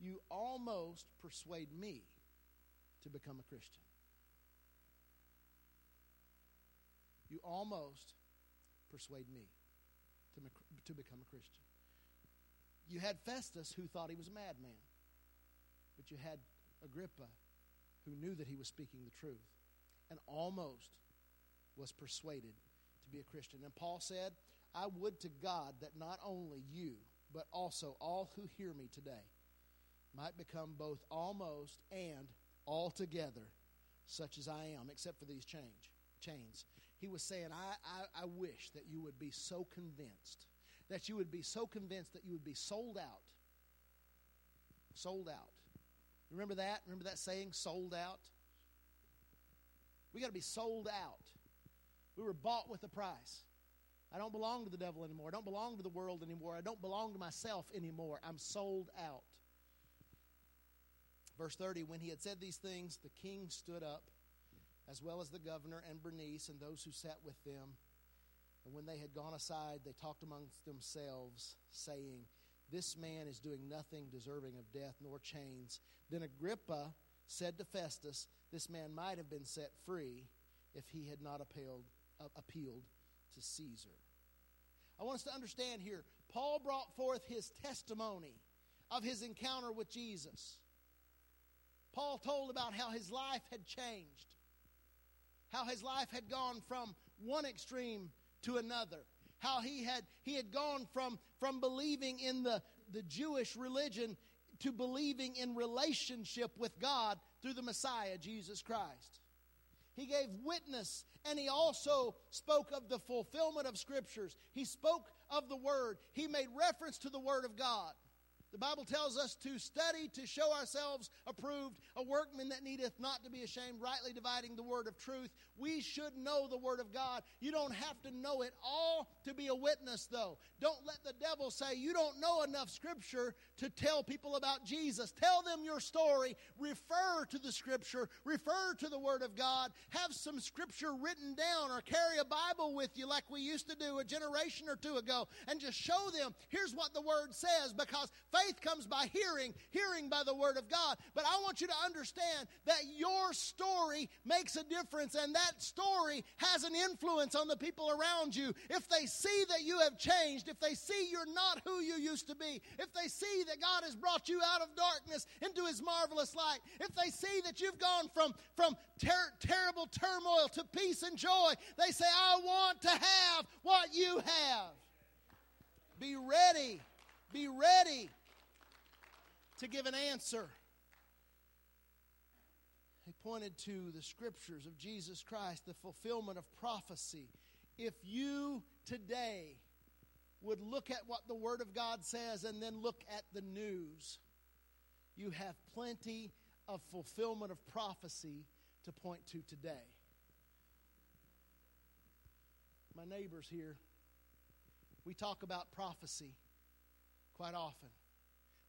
you almost persuade me to become a Christian. You almost persuade me to, to become a Christian. You had Festus who thought he was a madman, but you had Agrippa who knew that he was speaking the truth and almost was persuaded to be a Christian. And Paul said, I would to God that not only you, but also all who hear me today might become both almost and altogether such as I am, except for these change, chains. He was saying, I, I, I wish that you would be so convinced, that you would be so convinced that you would be sold out. Sold out. Remember that? Remember that saying, sold out? We got to be sold out. We were bought with a price. I don't belong to the devil anymore. I don't belong to the world anymore. I don't belong to myself anymore. I'm sold out. Verse 30 When he had said these things, the king stood up, as well as the governor and Bernice and those who sat with them. And when they had gone aside, they talked amongst themselves, saying, This man is doing nothing deserving of death nor chains. Then Agrippa said to Festus, This man might have been set free if he had not appealed, uh, appealed to Caesar. I want us to understand here Paul brought forth his testimony of his encounter with Jesus. Paul told about how his life had changed, how his life had gone from one extreme to another, how he had, he had gone from, from believing in the, the Jewish religion to believing in relationship with God through the Messiah, Jesus Christ. He gave witness and he also spoke of the fulfillment of scriptures. He spoke of the Word. He made reference to the Word of God. The Bible tells us to study to show ourselves approved, a workman that needeth not to be ashamed, rightly dividing the word of truth. We should know the word of God. You don't have to know it all to be a witness, though. Don't let the devil say you don't know enough scripture to tell people about Jesus. Tell them your story. Refer to the scripture. Refer to the word of God. Have some scripture written down or carry a Bible with you like we used to do a generation or two ago and just show them here's what the word says because faith faith comes by hearing, hearing by the Word of God. But I want you to understand that your story makes a difference, and that story has an influence on the people around you. If they see that you have changed, if they see you're not who you used to be, if they see that God has brought you out of darkness into His marvelous light, if they see that you've gone from, from ter- terrible turmoil to peace and joy, they say, I want to have what you have. Be ready. Be ready to give an answer. He pointed to the scriptures of Jesus Christ, the fulfillment of prophecy. If you today would look at what the Word of God says and then look at the news, you have plenty of fulfillment of prophecy to point to today. My neighbors here, we talk about prophecy quite often.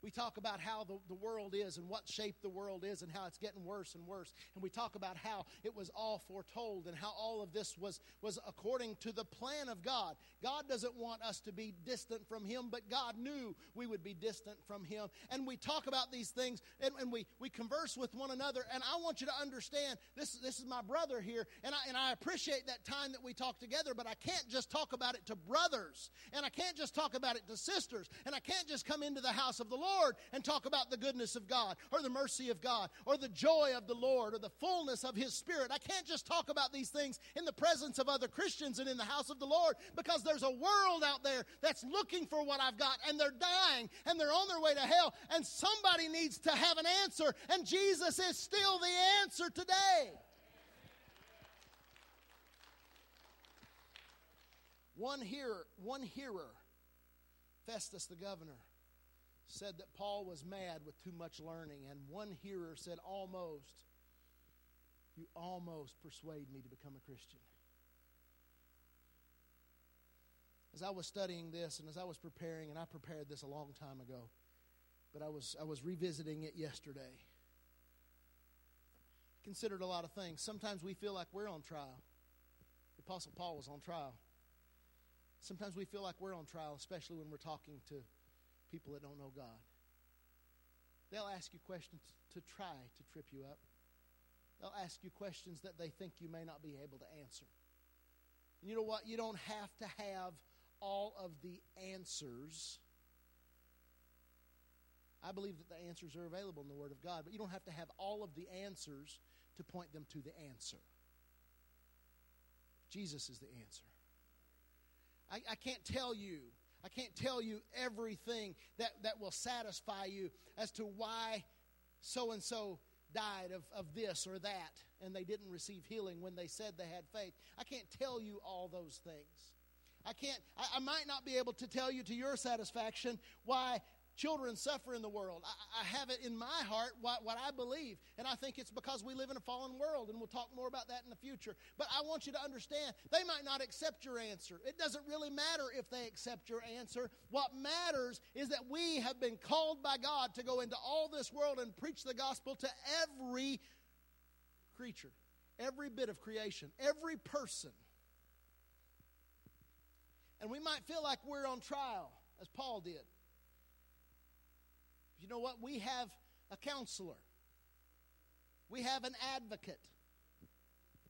We talk about how the, the world is and what shape the world is and how it's getting worse and worse. And we talk about how it was all foretold and how all of this was, was according to the plan of God. God doesn't want us to be distant from Him, but God knew we would be distant from Him. And we talk about these things and, and we, we converse with one another. And I want you to understand this, this is my brother here, and I, and I appreciate that time that we talk together, but I can't just talk about it to brothers, and I can't just talk about it to sisters, and I can't just come into the house of the Lord Lord and talk about the goodness of God or the mercy of God or the joy of the Lord or the fullness of His Spirit. I can't just talk about these things in the presence of other Christians and in the house of the Lord because there's a world out there that's looking for what I've got and they're dying and they're on their way to hell and somebody needs to have an answer and Jesus is still the answer today. One hearer, one hearer, Festus the governor, said that Paul was mad with too much learning, and one hearer said, Almost, you almost persuade me to become a Christian. As I was studying this and as I was preparing, and I prepared this a long time ago, but I was, I was revisiting it yesterday. Considered a lot of things. Sometimes we feel like we're on trial. The Apostle Paul was on trial. Sometimes we feel like we're on trial, especially when we're talking to people that don't know God. They'll ask you questions to try to trip you up. They'll ask you questions that they think you may not be able to answer. And you know what? You don't have to have all of the answers. I believe that the answers are available in the Word of God, but you don't have to have all of the answers to point them to the answer. Jesus is the answer. I, I can't tell you I can't tell you everything that, that will satisfy you as to why so and so died of, of this or that and they didn't receive healing when they said they had faith. I can't tell you all those things. I can't, I, I might not be able to tell you to your satisfaction why children suffer in the world. I, I have it in my heart what, what I believe, and I think it's because we live in a fallen world, and we'll talk more about that in the future. But I want you to understand they might not accept your answer. It doesn't really matter if they accept your answer. What matters is that we have been called by God to go into all this world and preach the gospel to every creature, every bit of creation, every person. And we might feel like we're on trial, as Paul did. You know what? We have a counselor, we have an advocate.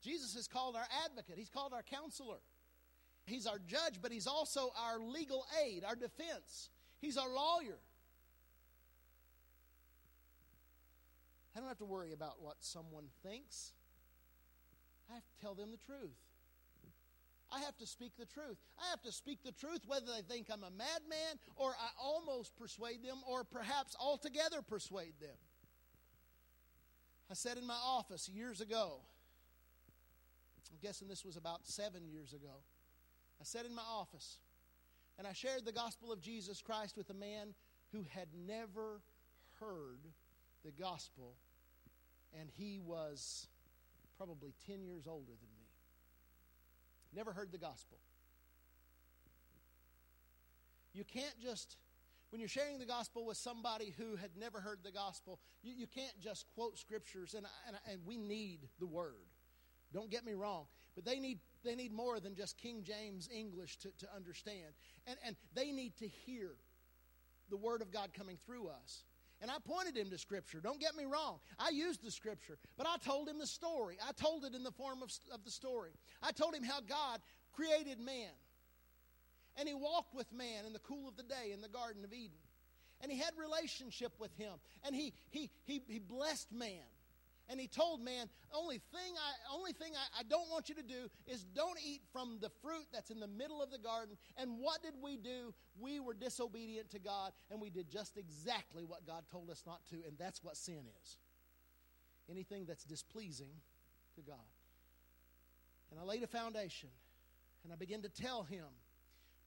Jesus is called our advocate, he's called our counselor. He's our judge, but he's also our legal aid, our defense. He's our lawyer. I don't have to worry about what someone thinks. I have to tell them the truth. I have to speak the truth. I have to speak the truth whether they think I'm a madman or I almost persuade them or perhaps altogether persuade them. I said in my office years ago, I'm guessing this was about seven years ago. I sat in my office and I shared the gospel of Jesus Christ with a man who had never heard the gospel, and he was probably 10 years older than me never heard the gospel. You can't just, when you're sharing the gospel with somebody who had never heard the gospel, you, you can't just quote scriptures, and, and, and we need the word. Don't get me wrong. But they need, they need more than just King James English to, to understand. And, and they need to hear the Word of God coming through us. And I pointed him to Scripture. Don't get me wrong. I used the Scripture, but I told him the story. I told it in the form of, of the story. I told him how God created man. And he walked with man in the cool of the day in the Garden of Eden. And he had relationship with him. And he, he, he, he blessed man. And he told man, only thing I only thing I, I, don't want you to do is don't eat from the fruit that's in the middle of the garden. And what did we do? We were disobedient to God, and we did just exactly what God told us not to, and that's what sin is. Anything that's displeasing to God. And I laid a foundation, and I began to tell him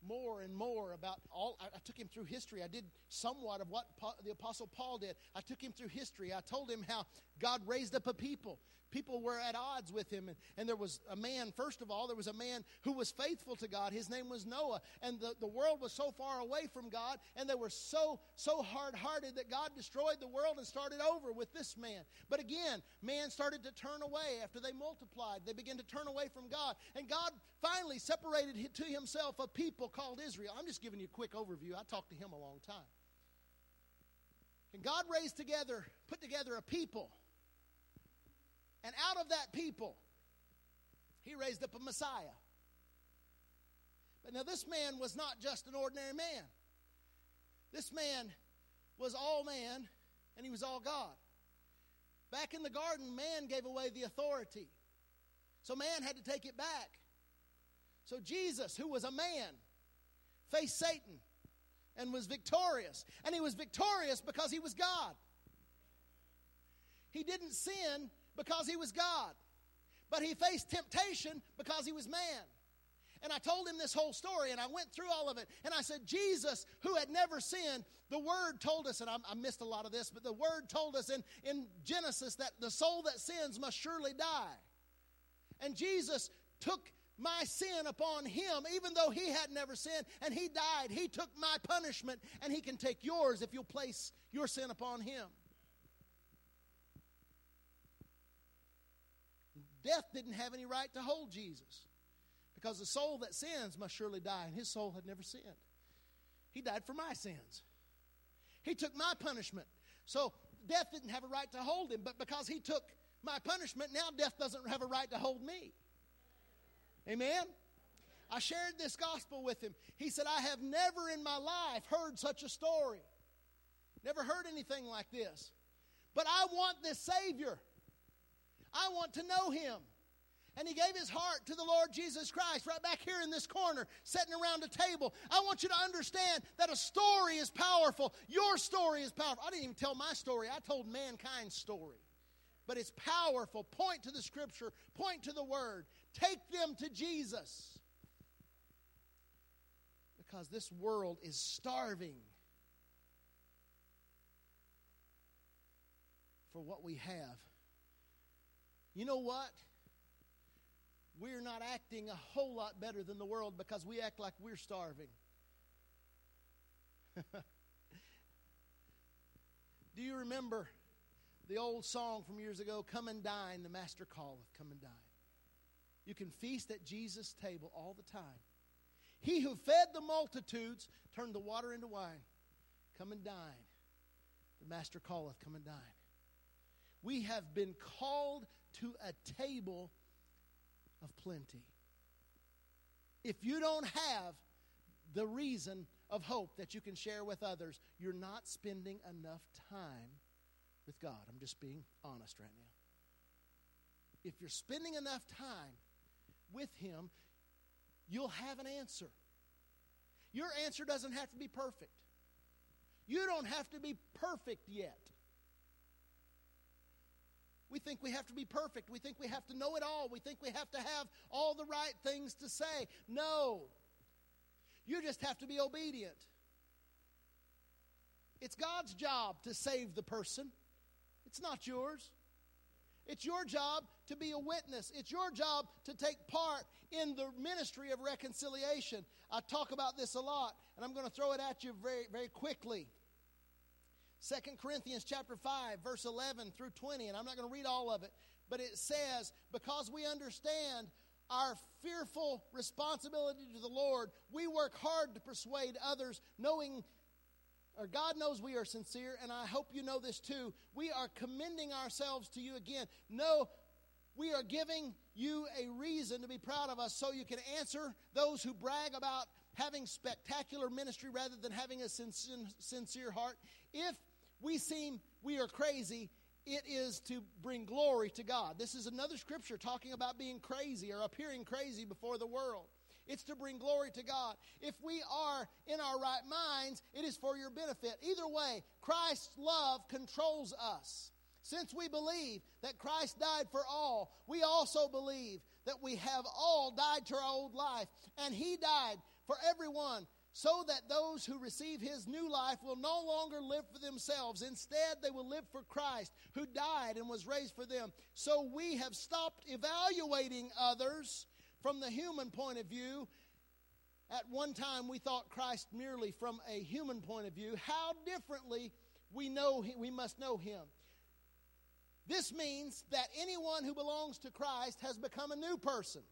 more and more about all. I, took him through history. I did somewhat of what the Apostle Paul did. I took him through history. I told him how God raised up a people people were at odds with him. And, and there was a man, first of all, there was a man who was faithful to God. His name was Noah. And the, the world was so far away from God, and they were so, so hard hearted that God destroyed the world and started over with this man. But again, man started to turn away after they multiplied. They began to turn away from God. And God finally separated to himself a people called Israel. I'm just giving you a quick overview. I talked to him a long time. And God raised together, put together a people and out of that people, he raised up a Messiah. But now, this man was not just an ordinary man. This man was all man, and he was all God. Back in the garden, man gave away the authority. So man had to take it back. So Jesus, who was a man, faced Satan and was victorious. And he was victorious because he was God. He didn't sin because he was God. But he faced temptation because he was man. And I told him this whole story, and I went through all of it. And I said, Jesus, who had never sinned, the Word told us, and I, I, missed a lot of this, but the Word told us in, in Genesis that the soul that sins must surely die. And Jesus took my sin upon him, even though he had never sinned, and he died. He took my punishment, and he can take yours if you'll place your sin upon him. Death didn't have any right to hold Jesus because the soul that sins must surely die, and his soul had never sinned. He died for my sins. He took my punishment. So death didn't have a right to hold him, but because he took my punishment, now death doesn't have a right to hold me. Amen? I shared this gospel with him. He said, I have never in my life heard such a story. Never heard anything like this. But I want this Savior. I want to know him. And he gave his heart to the Lord Jesus Christ right back here in this corner, sitting around a table. I want you to understand that a story is powerful. Your story is powerful. I didn't even tell my story, I told mankind's story. But it's powerful. Point to the scripture, point to the word. Take them to Jesus. Because this world is starving for what we have you know what? We're not acting a whole lot better than the world because we act like we're starving. Do you remember the old song from years ago, Come and Dine, the Master calleth, come and dine? You can feast at Jesus' table all the time. He who fed the multitudes turned the water into wine. Come and dine. The Master calleth, come and dine. We have been called to a table of plenty. If you don't have the reason of hope that you can share with others, you're not spending enough time with God. I'm just being honest right now. If you're spending enough time with Him, you'll have an answer. Your answer doesn't have to be perfect. You don't have to be perfect yet. We think we have to be perfect. We think we have to know it all. We think we have to have all the right things to say. No. You just have to be obedient. It's God's job to save the person, it's not yours. It's your job to be a witness. It's your job to take part in the ministry of reconciliation. I talk about this a lot, and I'm going to throw it at you very, very quickly. Second Corinthians chapter 5 verse 11 through 20 and I'm not going to read all of it but it says because we understand our fearful responsibility to the Lord we work hard to persuade others knowing or God knows we are sincere, and I hope you know this too. We are commending ourselves to you again. No, we are giving you a reason to be proud of us so you can answer those who brag about having spectacular ministry rather than having a sincere heart. If we seem we are crazy, it is to bring glory to God. This is another scripture talking about being crazy or appearing crazy before the world. It's to bring glory to God. If we are in our right minds, it is for your benefit. Either way, Christ's love controls us. Since we believe that Christ died for all, we also believe that we have all died to our old life, and He died for everyone so that those who receive his new life will no longer live for themselves. Instead, they will live for Christ, who died and was raised for them. So we have stopped evaluating others from the human point of view. At one time, we thought Christ merely from a human point of view. How differently we know we must know him. This means that anyone who belongs to Christ has become a new person.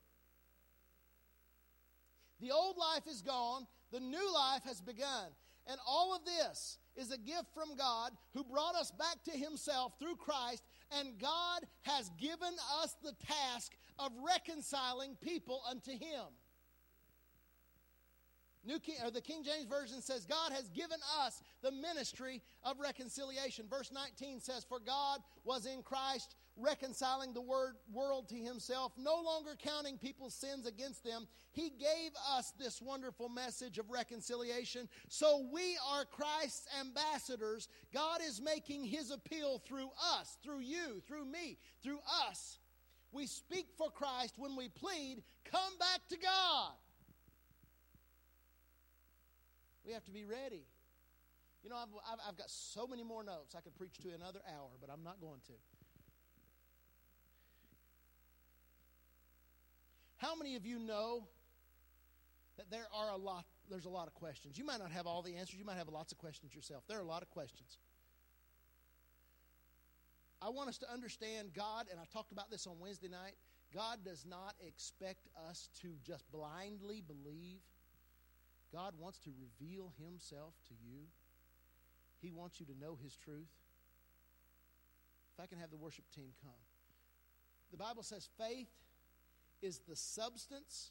The old life is gone, the new life has begun. And all of this is a gift from God who brought us back to Himself through Christ, and God has given us the task of reconciling people unto Him. New King, or the King James Version says, God has given us the ministry of reconciliation. Verse 19 says, For God was in Christ reconciling the word, world to himself, no longer counting people's sins against them. He gave us this wonderful message of reconciliation. So we are Christ's ambassadors. God is making his appeal through us, through you, through me, through us. We speak for Christ when we plead, Come back to God. We have to be ready. You know, I've, I've, got so many more notes. I could preach to another hour, but I'm not going to. How many of you know that there are a lot there's a lot of questions. You might not have all the answers. You might have lots of questions yourself. There are a lot of questions. I want us to understand God, and I talked about this on Wednesday night. God does not expect us to just blindly believe. God wants to reveal Himself to you. He wants you to know His truth. If I can have the worship team come. The Bible says faith is the substance.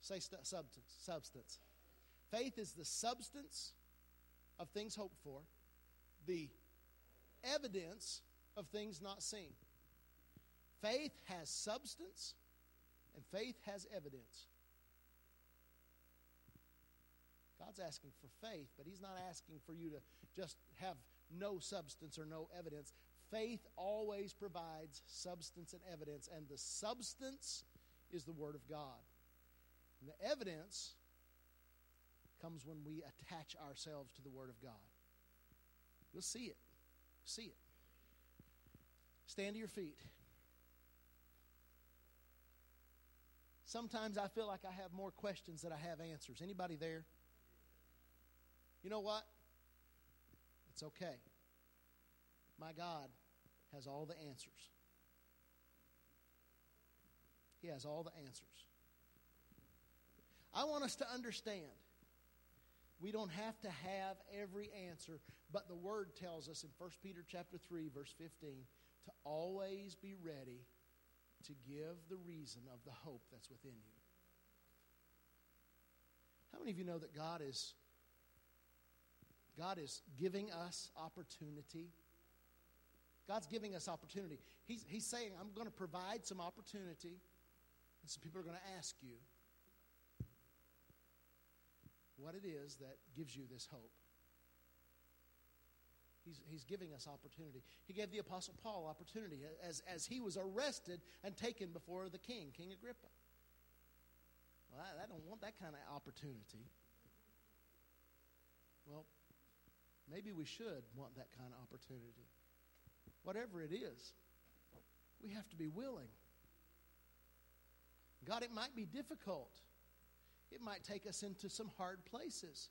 Say st- substance. Substance. Faith is the substance of things hoped for, the evidence of things not seen. Faith has substance, and faith has evidence. God's asking for faith, but He's not asking for you to just have no substance or no evidence. Faith always provides substance and evidence, and the substance is the Word of God. And the evidence comes when we attach ourselves to the Word of God. You'll see it. See it. Stand to your feet. Sometimes I feel like I have more questions than I have answers. Anybody there? You know what? It's okay. My God has all the answers. He has all the answers. I want us to understand we don't have to have every answer, but the word tells us in 1 Peter chapter 3 verse 15 to always be ready to give the reason of the hope that's within you. How many of you know that God is God is giving us opportunity. God's giving us opportunity. He's, he's saying, I'm going to provide some opportunity, and some people are going to ask you what it is that gives you this hope. He's, he's giving us opportunity. He gave the Apostle Paul opportunity as, as he was arrested and taken before the king, King Agrippa. Well, I, I don't want that kind of opportunity. Well, Maybe we should want that kind of opportunity. Whatever it is, we have to be willing. God, it might be difficult. It might take us into some hard places.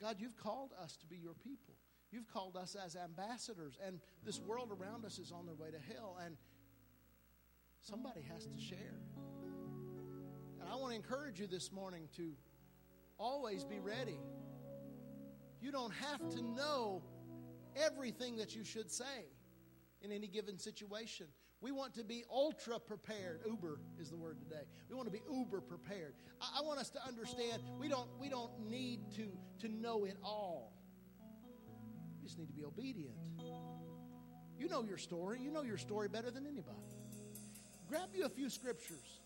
God, you've called us to be your people. You've called us as ambassadors, and this world around us is on their way to hell, and somebody has to share. And I want to encourage you this morning to always be ready You don't have to know everything that you should say in any given situation. We want to be ultra prepared. Uber is the word today. We want to be uber prepared. I, I want us to understand we don't, we don't need to, to know it all. We just need to be obedient. You know your story. You know your story better than anybody. Grab you a few scriptures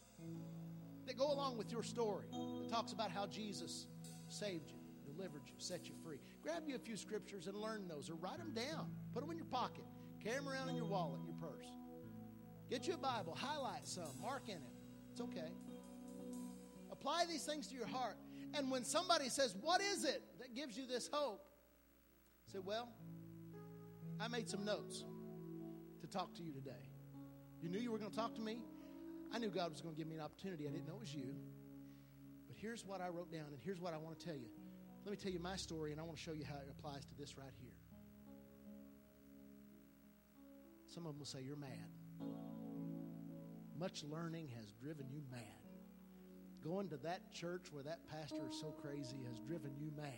that go along with your story that talks about how Jesus saved you, delivered you, set you free. Grab you a few scriptures and learn those or write them down. Put them in your pocket. Carry them around in your wallet, your purse. Get you a Bible, highlight some, mark in it. It's okay. Apply these things to your heart. And when somebody says, What is it that gives you this hope? Say, Well, I made some notes to talk to you today. You knew you were going to talk to me? I knew God was going to give me an opportunity. I didn't know it was you. But here's what I wrote down, and here's what I want to tell you. Let me tell you my story, and I want to show you how it applies to this right here. Some of them will say, You're mad. Much learning has driven you mad. Going to that church where that pastor is so crazy has driven you mad.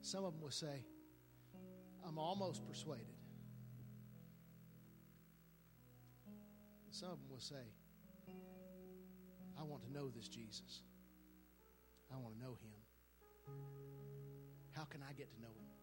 Some of them will say, I'm almost persuaded. Some of them will say, I want to know this Jesus. I want to know him. How can I get to know him?